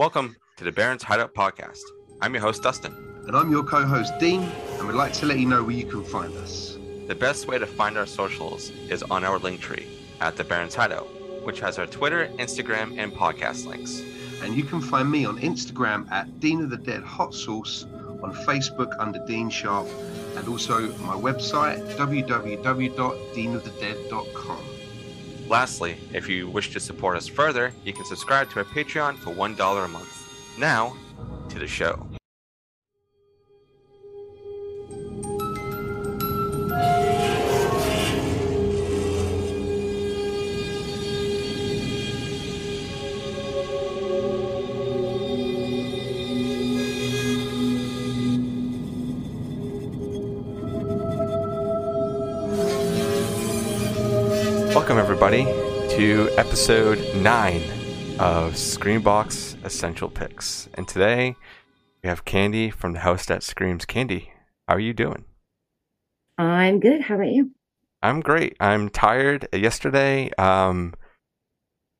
Welcome to the Barren's Hideout Podcast. I'm your host, Dustin. And I'm your co host, Dean, and we'd like to let you know where you can find us. The best way to find our socials is on our link tree at the Barren's Hideout, which has our Twitter, Instagram, and podcast links. And you can find me on Instagram at Dean of the Dead Hot Sauce, on Facebook under Dean Sharp, and also my website www.deanofthedead.com. Lastly, if you wish to support us further, you can subscribe to our Patreon for $1 a month. Now, to the show. Welcome, everybody, to episode 9 of Screambox Essential Picks. And today we have Candy from the house that screams. Candy, how are you doing? I'm good. How about you? I'm great. I'm tired. Yesterday, um,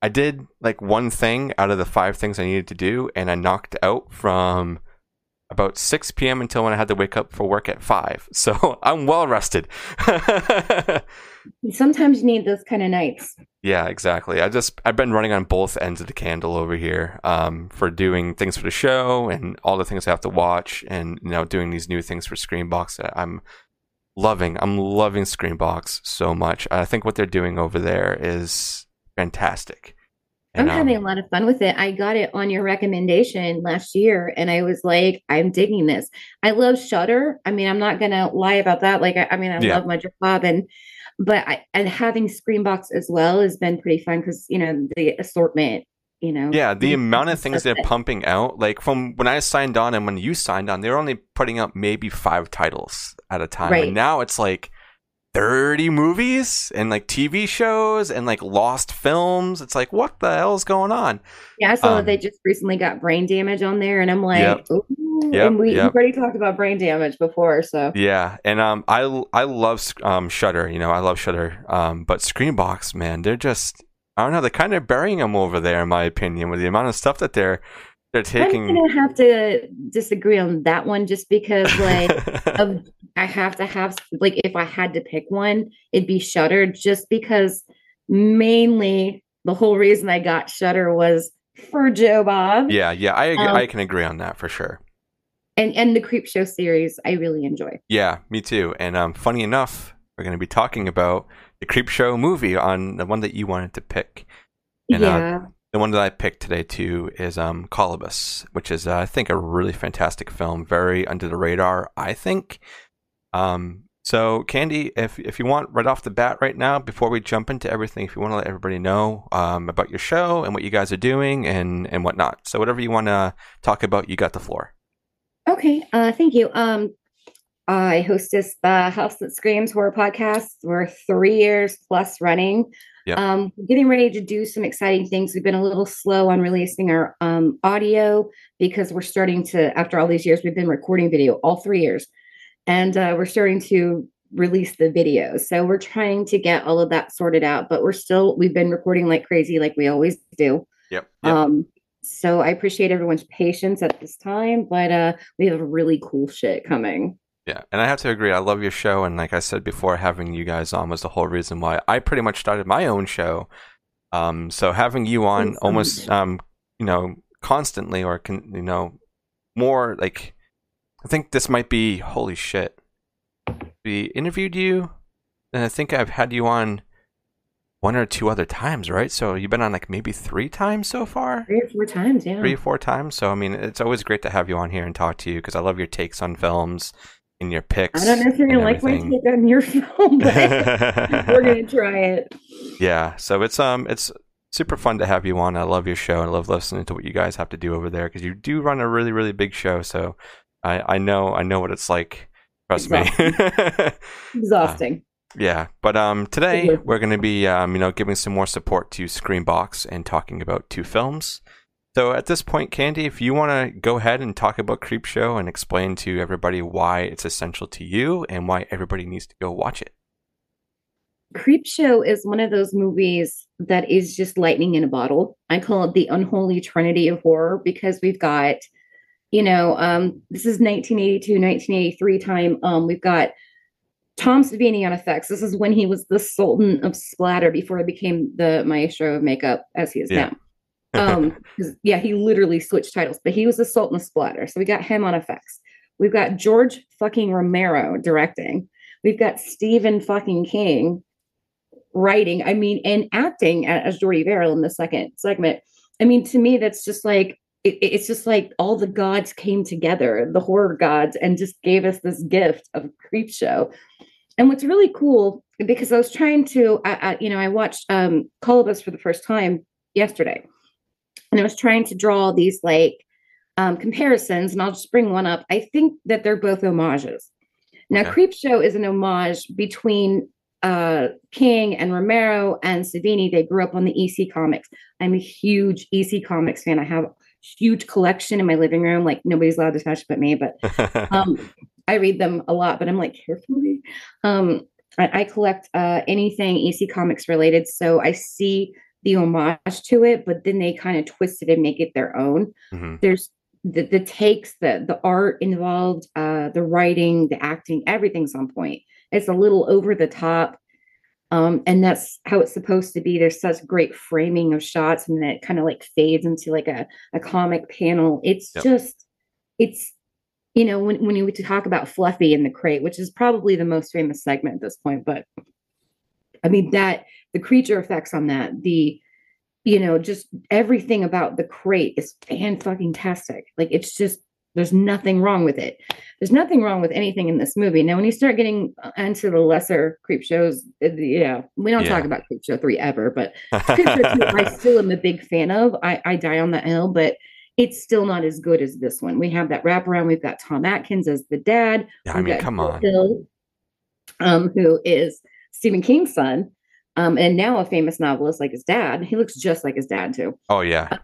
I did like one thing out of the five things I needed to do, and I knocked out from about 6 p.m. until when I had to wake up for work at 5. So I'm well rested. Sometimes you need those kind of nights. Yeah, exactly. I just I've been running on both ends of the candle over here um, for doing things for the show and all the things I have to watch, and you know doing these new things for Screambox. that I'm loving. I'm loving Screambox so much. I think what they're doing over there is fantastic. I'm And, um, having a lot of fun with it. I got it on your recommendation last year, and I was like, I'm digging this. I love Shudder. I mean, I'm not gonna lie about that. Like, I, I mean, I Yeah. love my job, and but I and having Screambox as well has been pretty fun because you know the assortment. You know, Yeah, the amount of things they're that- pumping out, like from when I signed on and when you signed on, they were only putting up maybe five titles at a time. Right. And now it's like 30 movies and like TV shows and like lost films. It's like, what the hell is going on? Yeah, I saw Um, that they just recently got brain damage on there, and I'm like, Yep. ooh. Yep, and we, yep. we've already talked about brain damage before, so Yeah, and um, I I love um Shudder. You know, I love Shudder. Um, but Screambox, man, they're just I don't know. They're kind of burying them over there, in my opinion, with the amount of stuff that they're they're taking. I'm gonna have to disagree on that one just because like of I have to have like if I had to pick one, it'd be Shudder just because mainly the whole reason I got Shudder was for Joe Bob. yeah, yeah, I Um, I can agree on that for sure. And and the Creep Show series I really enjoy. Yeah, me too. And um, funny enough, we're going to be talking about the Creep Show movie on the one that you wanted to pick. And, uh, yeah. The one that I picked today too is um, Kolobos, which is uh, I think a really fantastic film, very under the radar. I think. Um, so Candy, if if you want right off the bat right now, before we jump into everything, if you want to let everybody know um, about your show and what you guys are doing and and whatnot, so whatever you want to talk about, you got the floor. Okay, uh, thank you. Um, I hostess the House That Screams horror podcast. We're three years plus running. Yep. Um, getting ready to do some exciting things. We've been a little slow on releasing our um, audio because we're starting to, after all these years, we've been recording video all three years, and uh, we're starting to release the videos. So we're trying to get all of that sorted out, but we're still, we've been recording like crazy, like we always do. Yep. yep. Um, so I appreciate everyone's patience at this time, but uh, we have really cool shit coming. Yeah, and I have to agree. I love your show, and like I said before, having you guys on was the whole reason why I pretty much started my own show. Um, so having you on almost, um, you know, constantly, or con- you know, more like, I think this might be holy shit. We interviewed you, and I think I've had you on one or two other times, right? So you've been on like maybe three times so far Three or four times, yeah. three or four times. So I mean, it's always great to have you on here and talk to you because I love your takes on films and your picks. I don't know if you're gonna like my take on your film, but we're gonna try it. yeah, so it's um, it's super fun to have you on. I love your show. I love listening to what you guys have to do over there because you do run a really really big show. So I I know I know what it's like. Trust me. Exhausting. Yeah, but um, today we're going to be um, you know, giving some more support to Screambox and talking about two films. So at this point, Candy, if you want to go ahead and talk about Creepshow and explain to everybody why it's essential to you and why everybody needs to go watch it. Creepshow is one of those movies that is just lightning in a bottle. I call it the unholy trinity of horror because we've got, you know, um, this is 1982, 1983 time. Um, we've got Tom Savini on effects. This is when he was the Sultan of splatter before he became the maestro of makeup as he is yeah. now. Um, yeah, he literally switched titles, but he was the Sultan of splatter. So we got him on effects. We've got George fucking Romero directing. We've got Stephen fucking King writing, I mean, and acting as Jordy Verrill in the second segment. I mean, to me, that's just like it, it's just like all the gods came together, the horror gods, and just gave us this gift of creep show. And what's really cool, because I was trying to, I, I, you know, I watched um, Kolobos for the first time yesterday, and I was trying to draw these like um, comparisons, and I'll just bring one up. I think that they're both homages. Now, okay. Creep Show is an homage between uh, King and Romero and Savini, they grew up on the EC comics. I'm a huge EC comics fan. I have huge collection in my living room. Like nobody's allowed to touch but me, but um, I read them a lot, but I'm like carefully. Um, I, I collect uh, anything EC comics related. So I see the homage to it, but then they kind of twist it and make it their own. Mm-hmm. There's the, the takes, the the art involved, uh, the writing, the acting, everything's on point. It's a little over the top. Um, and that's how it's supposed to be. There's such great framing of shots, and then it kind of like fades into like a, a comic panel. It's yep. just, it's, you know, when, when you talk about Fluffy in the crate, which is probably the most famous segment at this point, but I mean, that the creature effects on that, the, you know, just everything about the crate is fan fucking tastic. Like it's just there's nothing wrong with it. There's nothing wrong with anything in this movie. Now, when you start getting into the lesser creep shows, yeah, we don't yeah. talk about Creep Show 3 ever, but Creep Show 2, I still am a big fan of. I, I die on that hill, but it's still not as good as this one. We have that wraparound. We've got Tom Atkins as the dad. Yeah, I mean, come on. Hill, um, who is Stephen King's son, um, and now a famous novelist like his dad. He looks just like his dad, too. Oh, yeah. Uh,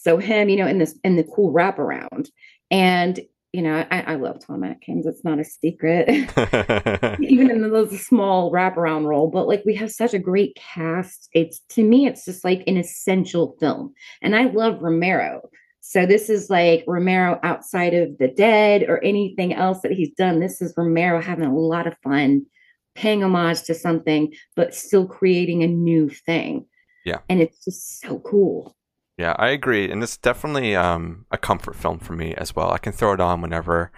so him, you know, in this in the cool wraparound. And you know, I, I love Tom Atkins. It's not a secret, even in those small wraparound role. But like, we have such a great cast. It's to me, it's just like an essential film. And I love Romero. So this is like Romero outside of the dead or anything else that he's done. This is Romero having a lot of fun, paying homage to something, but still creating a new thing. Yeah. And it's just so cool. Yeah, I agree, and it's definitely um, a comfort film for me as well. I can throw it on whenever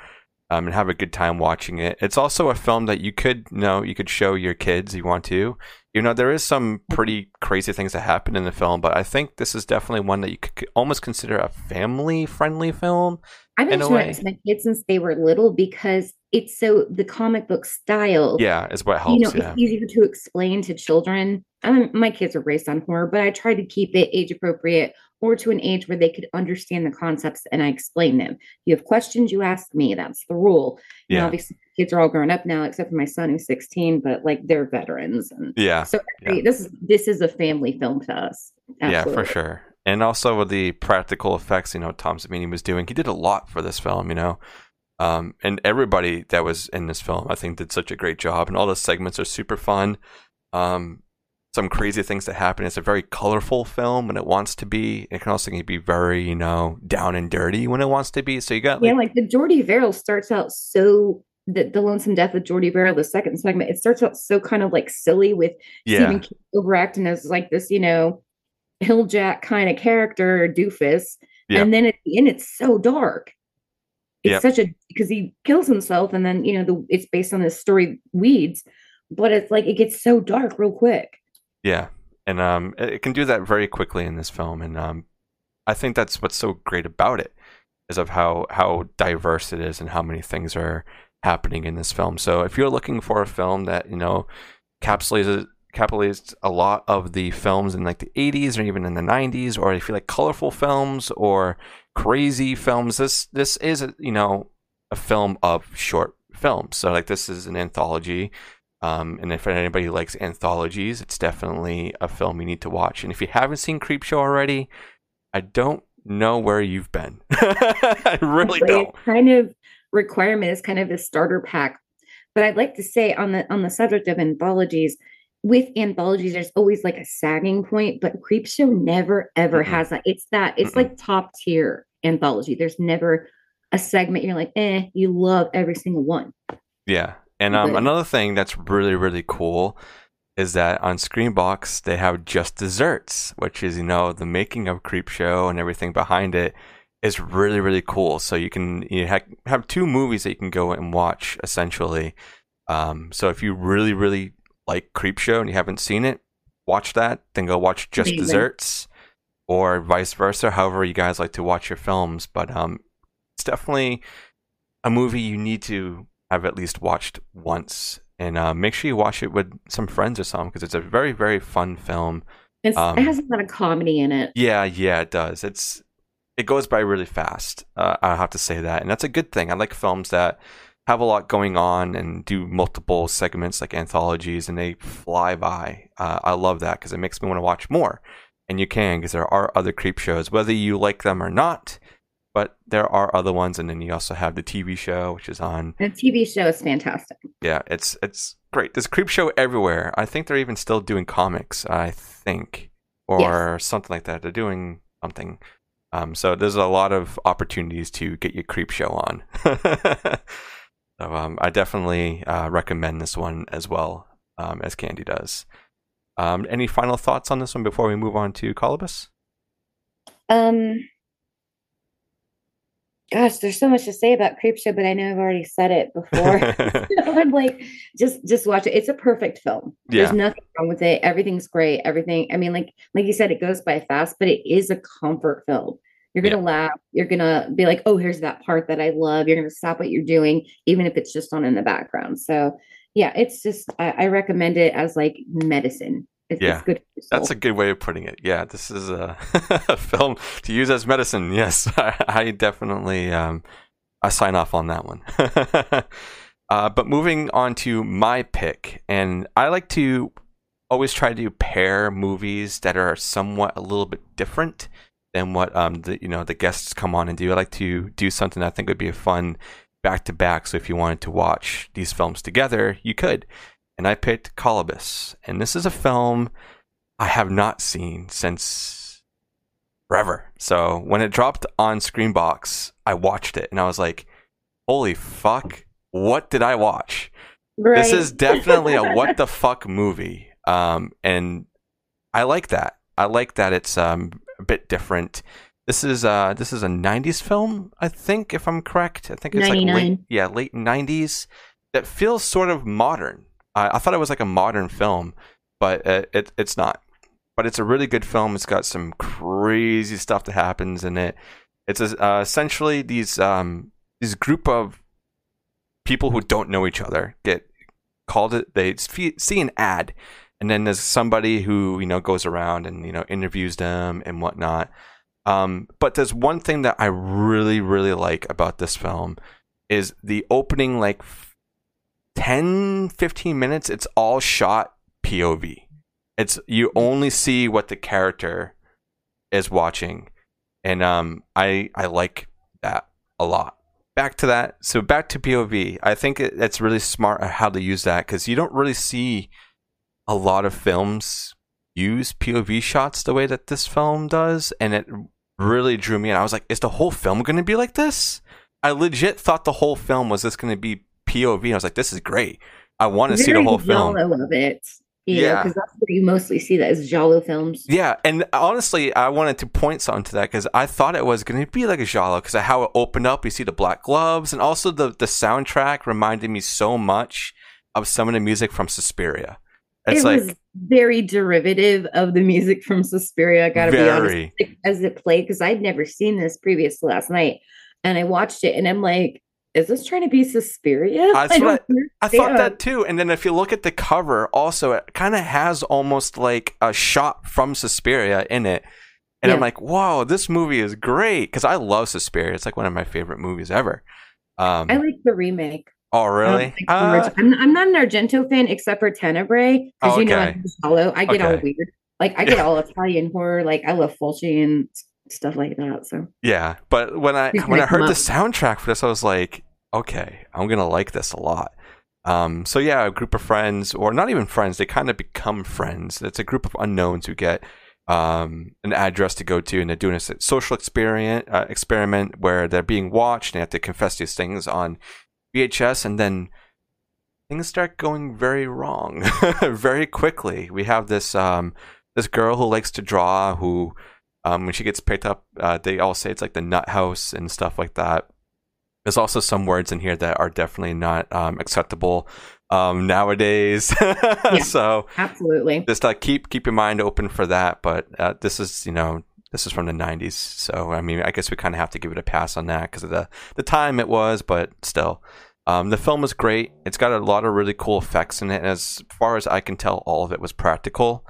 um, and have a good time watching it. It's also a film that you could you know you could show your kids if you want to. You know, there is some pretty crazy things that happen in the film, but I think this is definitely one that you could almost consider a family friendly film. I've been showing it to my kids since they were little because it's so the comic book style. Yeah, is what helps. You know, yeah. it's easier to explain to children. I mean, my kids are raised on horror, but I try to keep it age appropriate or to an age where they could understand the concepts and I explain them. You have questions, you ask me. That's the rule. Yeah. And obviously, kids are all grown up now, except for my son who's 16, but like they're veterans. And yeah. So yeah. this is this is a family film to us. Absolutely. Yeah, for sure. And also with the practical effects, you know, Tom Savini was doing, he did a lot for this film, you know. Um, and everybody that was in this film, I think, did such a great job. And all the segments are super fun. Um, some crazy things that happen. It's a very colorful film when it wants to be. It can also be very, you know, down and dirty when it wants to be. So you got like, yeah, like the Jordy Verrill starts out so the, the lonesome death of Jordy Verrill, the second segment. It starts out so kind of like silly with yeah. Stephen King overacting as like this, you know, hilljack kind of character doofus, and then at the end it's so dark. It's yep. such a because he kills himself, and then you know the it's based on this story Weeds, but it's like it gets so dark real quick. Yeah, and um, it can do that very quickly in this film, and um, I think that's what's so great about it is of how how diverse it is and how many things are happening in this film. So if you're looking for a film that you know capsulates capitalized a lot of the films in like the 80s or even in the 90s or if you like colorful films or crazy films this this is a, you know a film of short films so like this is an anthology um, and if anybody likes anthologies, it's definitely a film you need to watch. And if you haven't seen Creepshow already, I don't know where you've been. I really don't. Kind of requirement is kind of a starter pack. But I'd like to say on the on the subject of anthologies, with anthologies, there's always like a sagging point, but Creepshow never ever Mm-mm. has that. It's that it's Mm-mm. like top tier anthology. There's never a segment you're like, eh, you love every single one. Yeah. And um, another thing that's really, really cool is that on Screambox they have just desserts, which is, you know, the making of Creep Show and everything behind it is really, really cool. So you can you ha- have two movies that you can go and watch essentially. Um, so if you really, really like Creep Show and you haven't seen it, watch that. Then go watch Just Amazing. Desserts, or vice versa. However you guys like to watch your films, but um, it's definitely a movie you need to have at least watched once, and uh, make sure you watch it with some friends or something because it's a very, very fun film. It's, Um, it has a lot of comedy in it. Yeah, yeah, it does. It's it goes by really fast. Uh, I have to say that, and that's a good thing. I like films that have a lot going on and do multiple segments like anthologies, and they fly by. Uh, I love that because it makes me want to watch more. And you can because there are other creep shows, whether you like them or not. But there are other ones, and then you also have the TV show, which is on. The TV show is fantastic. Yeah, it's it's great. There's creep show everywhere. I think they're even still doing comics. I think, or something like that. They're doing something. Um, so there's a lot of opportunities to get your creep show on. so um, I definitely uh, recommend this one as well um, as Candy does. Um, any final thoughts on this one before we move on to Kolobos? Um, gosh, there's so much to say about Creepshow, but I know I've already said it before. I'm like, just just watch it. It's a perfect film. Yeah. There's nothing wrong with it. Everything's great. Everything. I mean, like like you said, it goes by fast, but it is a comfort film. You're gonna laugh. You're gonna be like, oh, here's that part that I love. You're gonna stop what you're doing, even if it's just on in the background. So yeah, it's just I, I recommend it as like medicine. It's, Yeah. it's good. That's a good way of putting it. Yeah, this is a, a film to use as medicine. Yes, I, I definitely um, I sign off on that one. uh, but moving on to my pick, and I like to always try to pair movies that are somewhat a little bit different than what um the you know the guests come on and do. I like to do something I think would be a fun back to back. So if you wanted to watch these films together, you could. And I picked Kolobos, and this is a film I have not seen since forever. So when it dropped on Screambox, I watched it and I was like, "Holy fuck! What did I watch?" This is definitely a what the fuck movie. Um, and I like that. I like that it's um a bit different. This is uh this is a '90s film, I think, if I'm correct. I think it's like late, yeah, late '90s. That feels sort of modern. I, thought it was like a modern film, but it it's not. But it's a really good film. It's got some crazy stuff that happens in it. It's uh, essentially these um these group of people who don't know each other get called it they see an ad and then there's somebody who you know goes around and you know interviews them and whatnot um, but there's one thing that i really really like about this film is the opening like 10 15 minutes it's all shot pov it's you only see what the character is watching. And um i i like that a lot. Back to that. So back to pov i think it, it's really smart how to use that because you don't really see a lot of films use pov shots the way that this film does and it really drew me in. I was like is the whole film going to be like this? I legit thought the whole film was this going to be pov i was like this is great i want to see the whole film of it. Yeah. because that's where you mostly see that is Giallo films. Yeah, and honestly, I wanted to point something to that because I thought it was going to be like a Giallo because of how it opened up. You see the black gloves, and also the the soundtrack reminded me so much of some of the music from Suspiria. It's it like was very derivative of the music from Suspiria. I gotta be honest, as it played because I'd never seen this previous to last night, and I watched it, and I'm like, "Is this trying to be Suspiria?" I what I thought that too. And then if you look at the cover, also it kind of has almost like a shot from Suspiria in it. And I'm like, whoa, this movie is great because I love Suspiria. It's like one of my favorite movies ever. Um, I like the remake. oh, really? Uh, I'm, I'm not an Argento fan except for Tenebrae because Oh, you know okay. I'm Giallo. I get all weird. Like I get all Italian horror. Like I love Fulci and stuff like that. So Yeah, but when I when I heard the soundtrack for this, I was like, okay, I'm gonna like this a lot. Um, so yeah, a group of friends, or not even friends, they kind of become friends. It's a group of unknowns who get um, an address to go to, and they're doing a social experiment uh, experiment where they're being watched and they have to confess these things on VHS, and then things start going very wrong very quickly. We have this um, this girl who likes to draw, who um, when she gets picked up, uh, they all say it's like the nut house and stuff like that. There's also some words in here that are definitely not um, acceptable um, nowadays. yeah, so absolutely, just uh, keep keep your mind open for that. But uh, this is you know this is from the 90s, so I mean I guess we kind of have to give it a pass on that because of the the time it was. But still, um, the film is great. It's got a lot of really cool effects in it. And as far as I can tell, all of it was practical,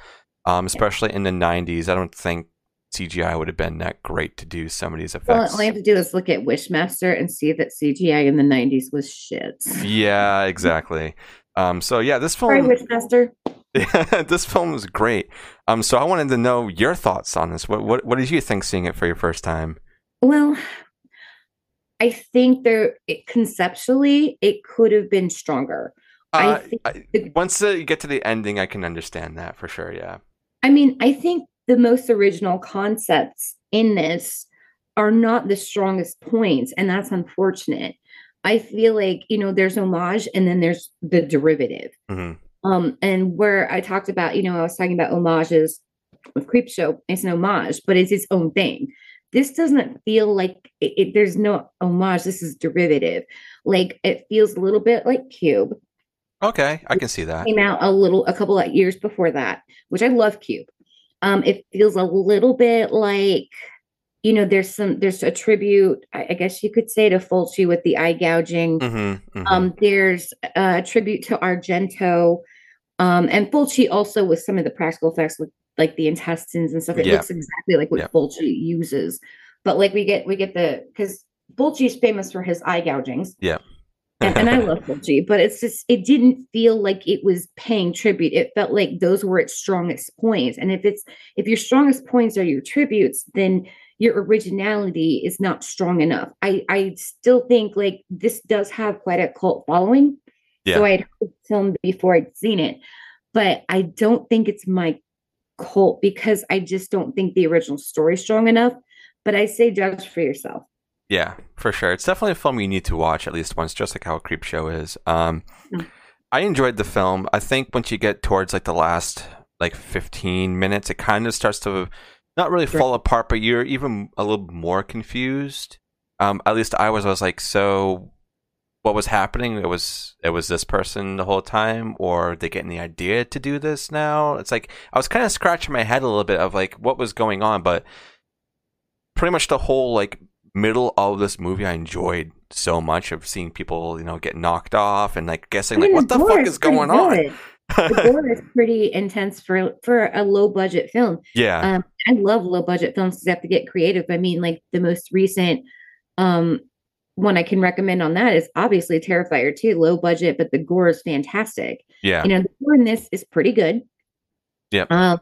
um, especially in the 90s. I don't think CGI would have been that great to do some of these effects. Well, all you have to do is look at Wishmaster and see that CGI in the 90s was shit. Yeah, exactly. Um, so yeah, this film. Sorry, Wishmaster. Yeah, this film was great. Um, so I wanted to know your thoughts on this. What what what did you think seeing it for your first time? Well, I think there it, conceptually it could have been stronger. Uh, I think I, once uh, you get to the ending, I can understand that for sure. Yeah. I mean, I think the most original concepts in this are not the strongest points, and that's unfortunate. I feel like you know there's homage, and then there's the derivative. Mm-hmm. Um, and where I talked about, you know, I was talking about homages with Creepshow. It's an homage, but it's its own thing. This doesn't feel like it, it, there's no homage. This is derivative. Like it feels a little bit like Cube. Okay, I can see that. Came out a little, a couple of years before that, which I love Cube. Um, it feels a little bit like, you know, there's some, there's a tribute, I, guess you could say, to Fulci with the eye gouging. Mm-hmm, mm-hmm. Um, there's a tribute to Argento, um, and Fulci also with some of the practical effects with like the intestines and stuff. It yeah. looks exactly like what yeah. Fulci uses, but like we get we get the because Fulci is famous for his eye gougings. Yeah and, and I love Fulci, but it's just it didn't feel like it was paying tribute. It felt like those were its strongest points. And if it's if your strongest points are your tributes, then your originality is not strong enough. I I still think like this does have quite a cult following. Yeah. So I'd heard film before I'd seen it, but I don't think it's my cult because I just don't think the original story is strong enough. But I say judge for yourself. Yeah, for sure. It's definitely a film you need to watch at least once, just like how Creepshow is. Um, mm. I enjoyed the film. I think once you get towards like the last like 15 minutes, it kind of starts to not really fall apart, but you're even a little more confused. Um, at least I was. I was like, so what was happening? It was it was this person the whole time, or they getting the idea to do this now? It's like I was kind of scratching my head a little bit of like what was going on, but pretty much the whole like middle of this movie I enjoyed so much of seeing people, you know, get knocked off and like guessing like what the fuck is going on. the gore is pretty intense for for a low budget film. Yeah. Um, I love low budget films because they have to get creative. I mean, like the most recent um one I can recommend on that is obviously Terrifier too, low budget, but the gore is fantastic. Yeah. You know, the gore in this is pretty good. Yeah. Um,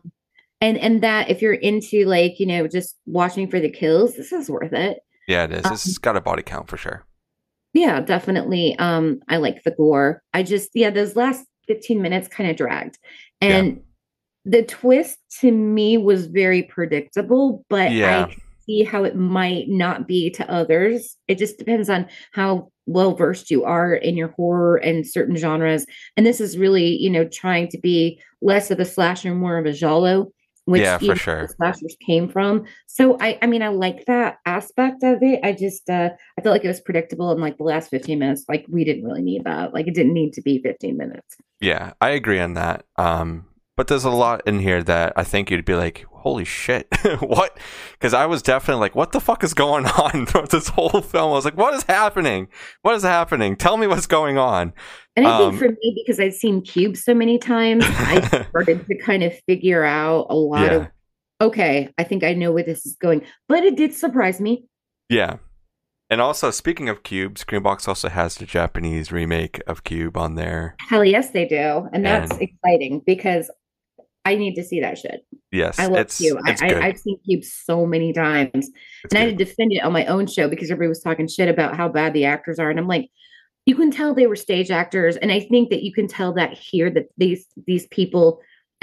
and and that if you're into like, you know, just watching for the kills, this is worth it. Yeah, it is. Um, it's got a body count for sure. Yeah, definitely. Um, I like the gore. I just yeah, those last 15 minutes kind of dragged. And yeah. the twist to me was very predictable, but yeah. I see how it might not be to others. It just depends on how well versed you are in your horror and certain genres. And this is really, you know, trying to be less of a slasher, more of a giallo which yeah, for sure. slashers came from. So I, I mean, I like that aspect of it. I just, uh, I felt like it was predictable in like the last 15 minutes. Like we didn't really need that. Like it didn't need to be 15 minutes. Yeah, I agree on that. Um, but there's a lot in here that I think you'd be like, holy shit, what? Because I was definitely like, what the fuck is going on throughout this whole film? I was like, what is happening? What is happening? Tell me what's going on. And I um, think for me, because I've seen Cube so many times, I started to kind of figure out a lot yeah. of, okay, I think I know where this is going. But it did surprise me. Yeah. And also, speaking of Cube, Screambox also has the Japanese remake of Cube on there. Hell yes, they do, and that's and, exciting because I need to see that shit. Yes, I love Cube. I, have seen Cube so many times, it's and good. I had to defend it on my own show because everybody was talking shit about how bad the actors are, and I'm like, you can tell they were stage actors. And i think that you can tell that here that these these people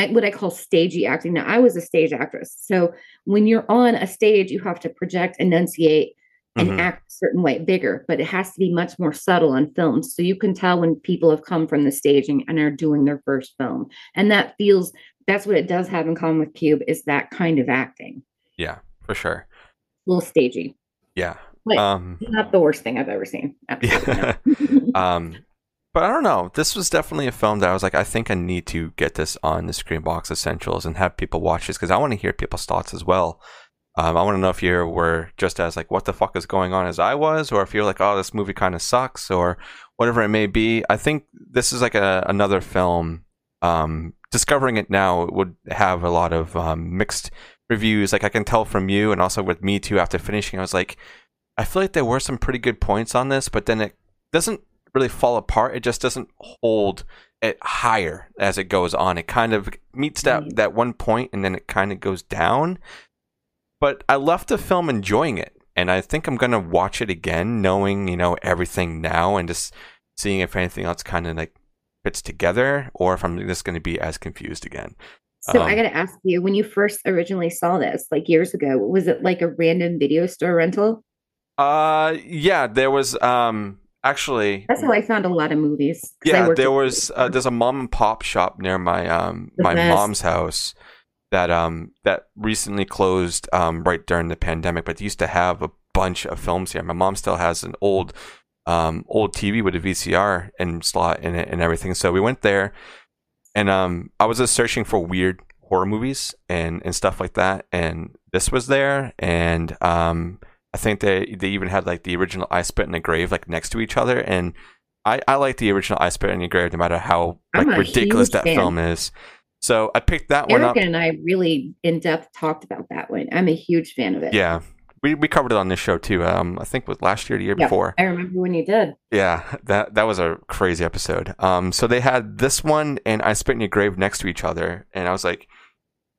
what i call stagey acting. Now i was a stage actress. So when you're on a stage you have to project enunciate and mm-hmm. act a certain way bigger. But it has to be much more subtle on film. So you can tell when people have come from the staging and are doing their first film. And that feels that's what it does have in common with cube is that kind of acting yeah for sure a little stagey yeah like, um, not the worst thing I've ever seen. yeah. um, but I don't know. This was definitely a film that I was like, I think I need to get this on the Screambox Essentials and have people watch this because I want to hear people's thoughts as well. Um, I want to know if you were just as like, what the fuck is going on as I was, or if you're like, oh, this movie kind of sucks, or whatever it may be. I think this is like a, another film. Um, discovering it now would have a lot of um, mixed reviews. Like I can tell from you, and also with me too. After finishing, I was like, I feel like there were some pretty good points on this, but then it doesn't really fall apart. It just doesn't hold it higher as it goes on. It kind of meets that mm. that one point and then it kind of goes down. But I left the film enjoying it, and I think I'm gonna watch it again, knowing you know everything now, and just seeing if anything else kind of like fits together, or if I'm just gonna be as confused again. So um, I got to ask you, when you first originally saw this, like years ago, was it like a random video store rental? Uh, yeah, there was um actually that's how I found a lot of movies. Yeah, there was uh, there's a mom and pop shop near my um the my best. mom's house that um that recently closed um right during the pandemic, but used to have a bunch of films here. My mom still has an old um old TV with a VCR and slot in it and everything. So we went there, and um I was just searching for weird horror movies and and stuff like that, and this was there, and um I think they they even had like the original I Spit in the Grave like next to each other, and I I like the original I Spit in the Grave no matter how like ridiculous that fan. film is. So I picked that one up. and I really in depth talked about that one. I'm a huge fan of it. Yeah. We, we covered it on this show too. Um, I think with last year, the year yeah, before. I remember when you did. Yeah, that that was a crazy episode. Um, so they had this one and I Spit in Your Grave next to each other, and I was like,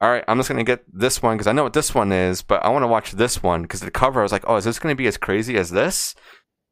all right, I'm just gonna get this one because I know what this one is, but I want to watch this one because the cover. I was like, oh, is this gonna be as crazy as this?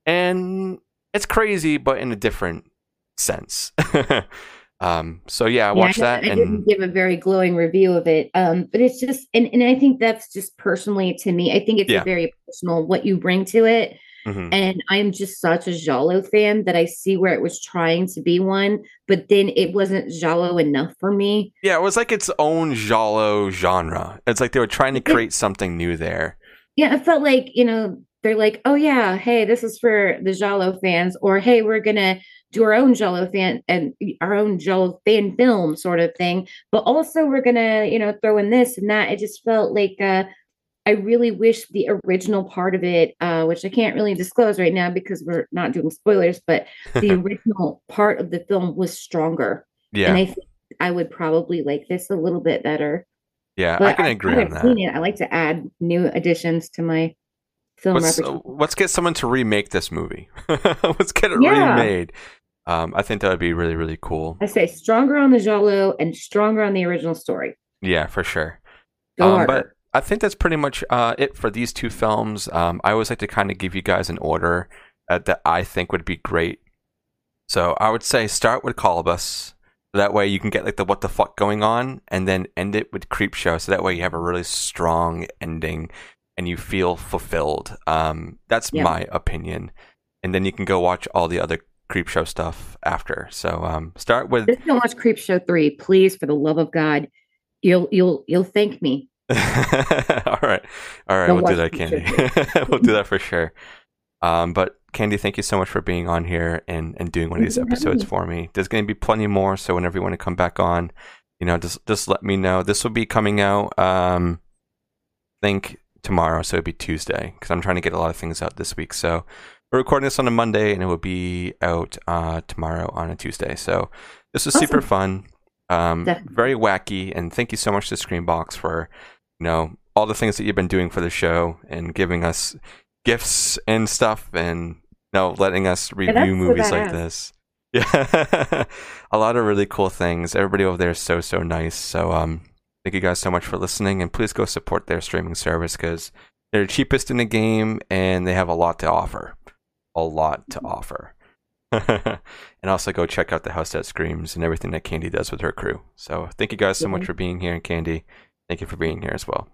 And it's crazy, but in a different sense. um, so yeah, I watched yeah, I, that. I and... didn't give a very glowing review of it, um, but it's just, and, and I think that's just personally to me. I think it's yeah. very personal what you bring to it. Mm-hmm. And I'm just such a Giallo fan that I see where it was trying to be one, but then it wasn't Giallo enough for me. Yeah, it was like its own Giallo genre. It's like they were trying to create something new there. Yeah, it felt like, you know, they're like, oh, yeah, hey, this is for the Giallo fans, or hey, we're to do our own Giallo fan and our own Giallo fan film sort of thing. But also, we're to, you know, throw in this and that. It just felt like, uh, I really wish the original part of it, uh, which I can't really disclose right now because we're not doing spoilers, but the original part of the film was stronger. Yeah. And I think I would probably like this a little bit better. Yeah, but I can agree I, on that. It. I like to add new additions to my film let's, uh, let's get someone to remake this movie. let's get it yeah. remade. Um, I think that would be really, really cool. I say stronger on the Giallo and stronger on the original story. Yeah, for sure. Go um, but I think that's pretty much uh, it for these two films. Um, I always like to kind of give you guys an order uh, that I think would be great. So I would say start with Kolobos. That way you can get like the what the fuck going on, and then end it with Creepshow. So that way you have a really strong ending, and you feel fulfilled. Um, that's yeah. my opinion. And then you can go watch all the other creep show stuff after. So um, start with. Just don't watch creep show three, please, for the love of God. You'll you'll you'll thank me all right, all right, we'll do that, Candy. we'll do that for sure. Um, but Candy, thank you so much for being on here and and doing one of these episodes for me. There's going to be plenty more, so whenever you want to come back on, you know, just just let me know. This will be coming out, um, I think tomorrow, so it'd be Tuesday because I'm trying to get a lot of things out this week. So we're recording this on a Monday, and it will be out uh, tomorrow on a Tuesday. So this was awesome. super fun, um, very wacky, and thank you so much to Screambox for you know all the things that you've been doing for the show and giving us gifts and stuff and you know letting us review movies like this yeah a lot of really cool things everybody over there is so so nice so um thank you guys so much for listening and please go support their streaming service because they're the cheapest in the game and they have a lot to offer a lot to offer and also go check out the house that screams and everything that Candy does with her crew. So thank you guys so much for being here, and Candy, thank you for being here as well.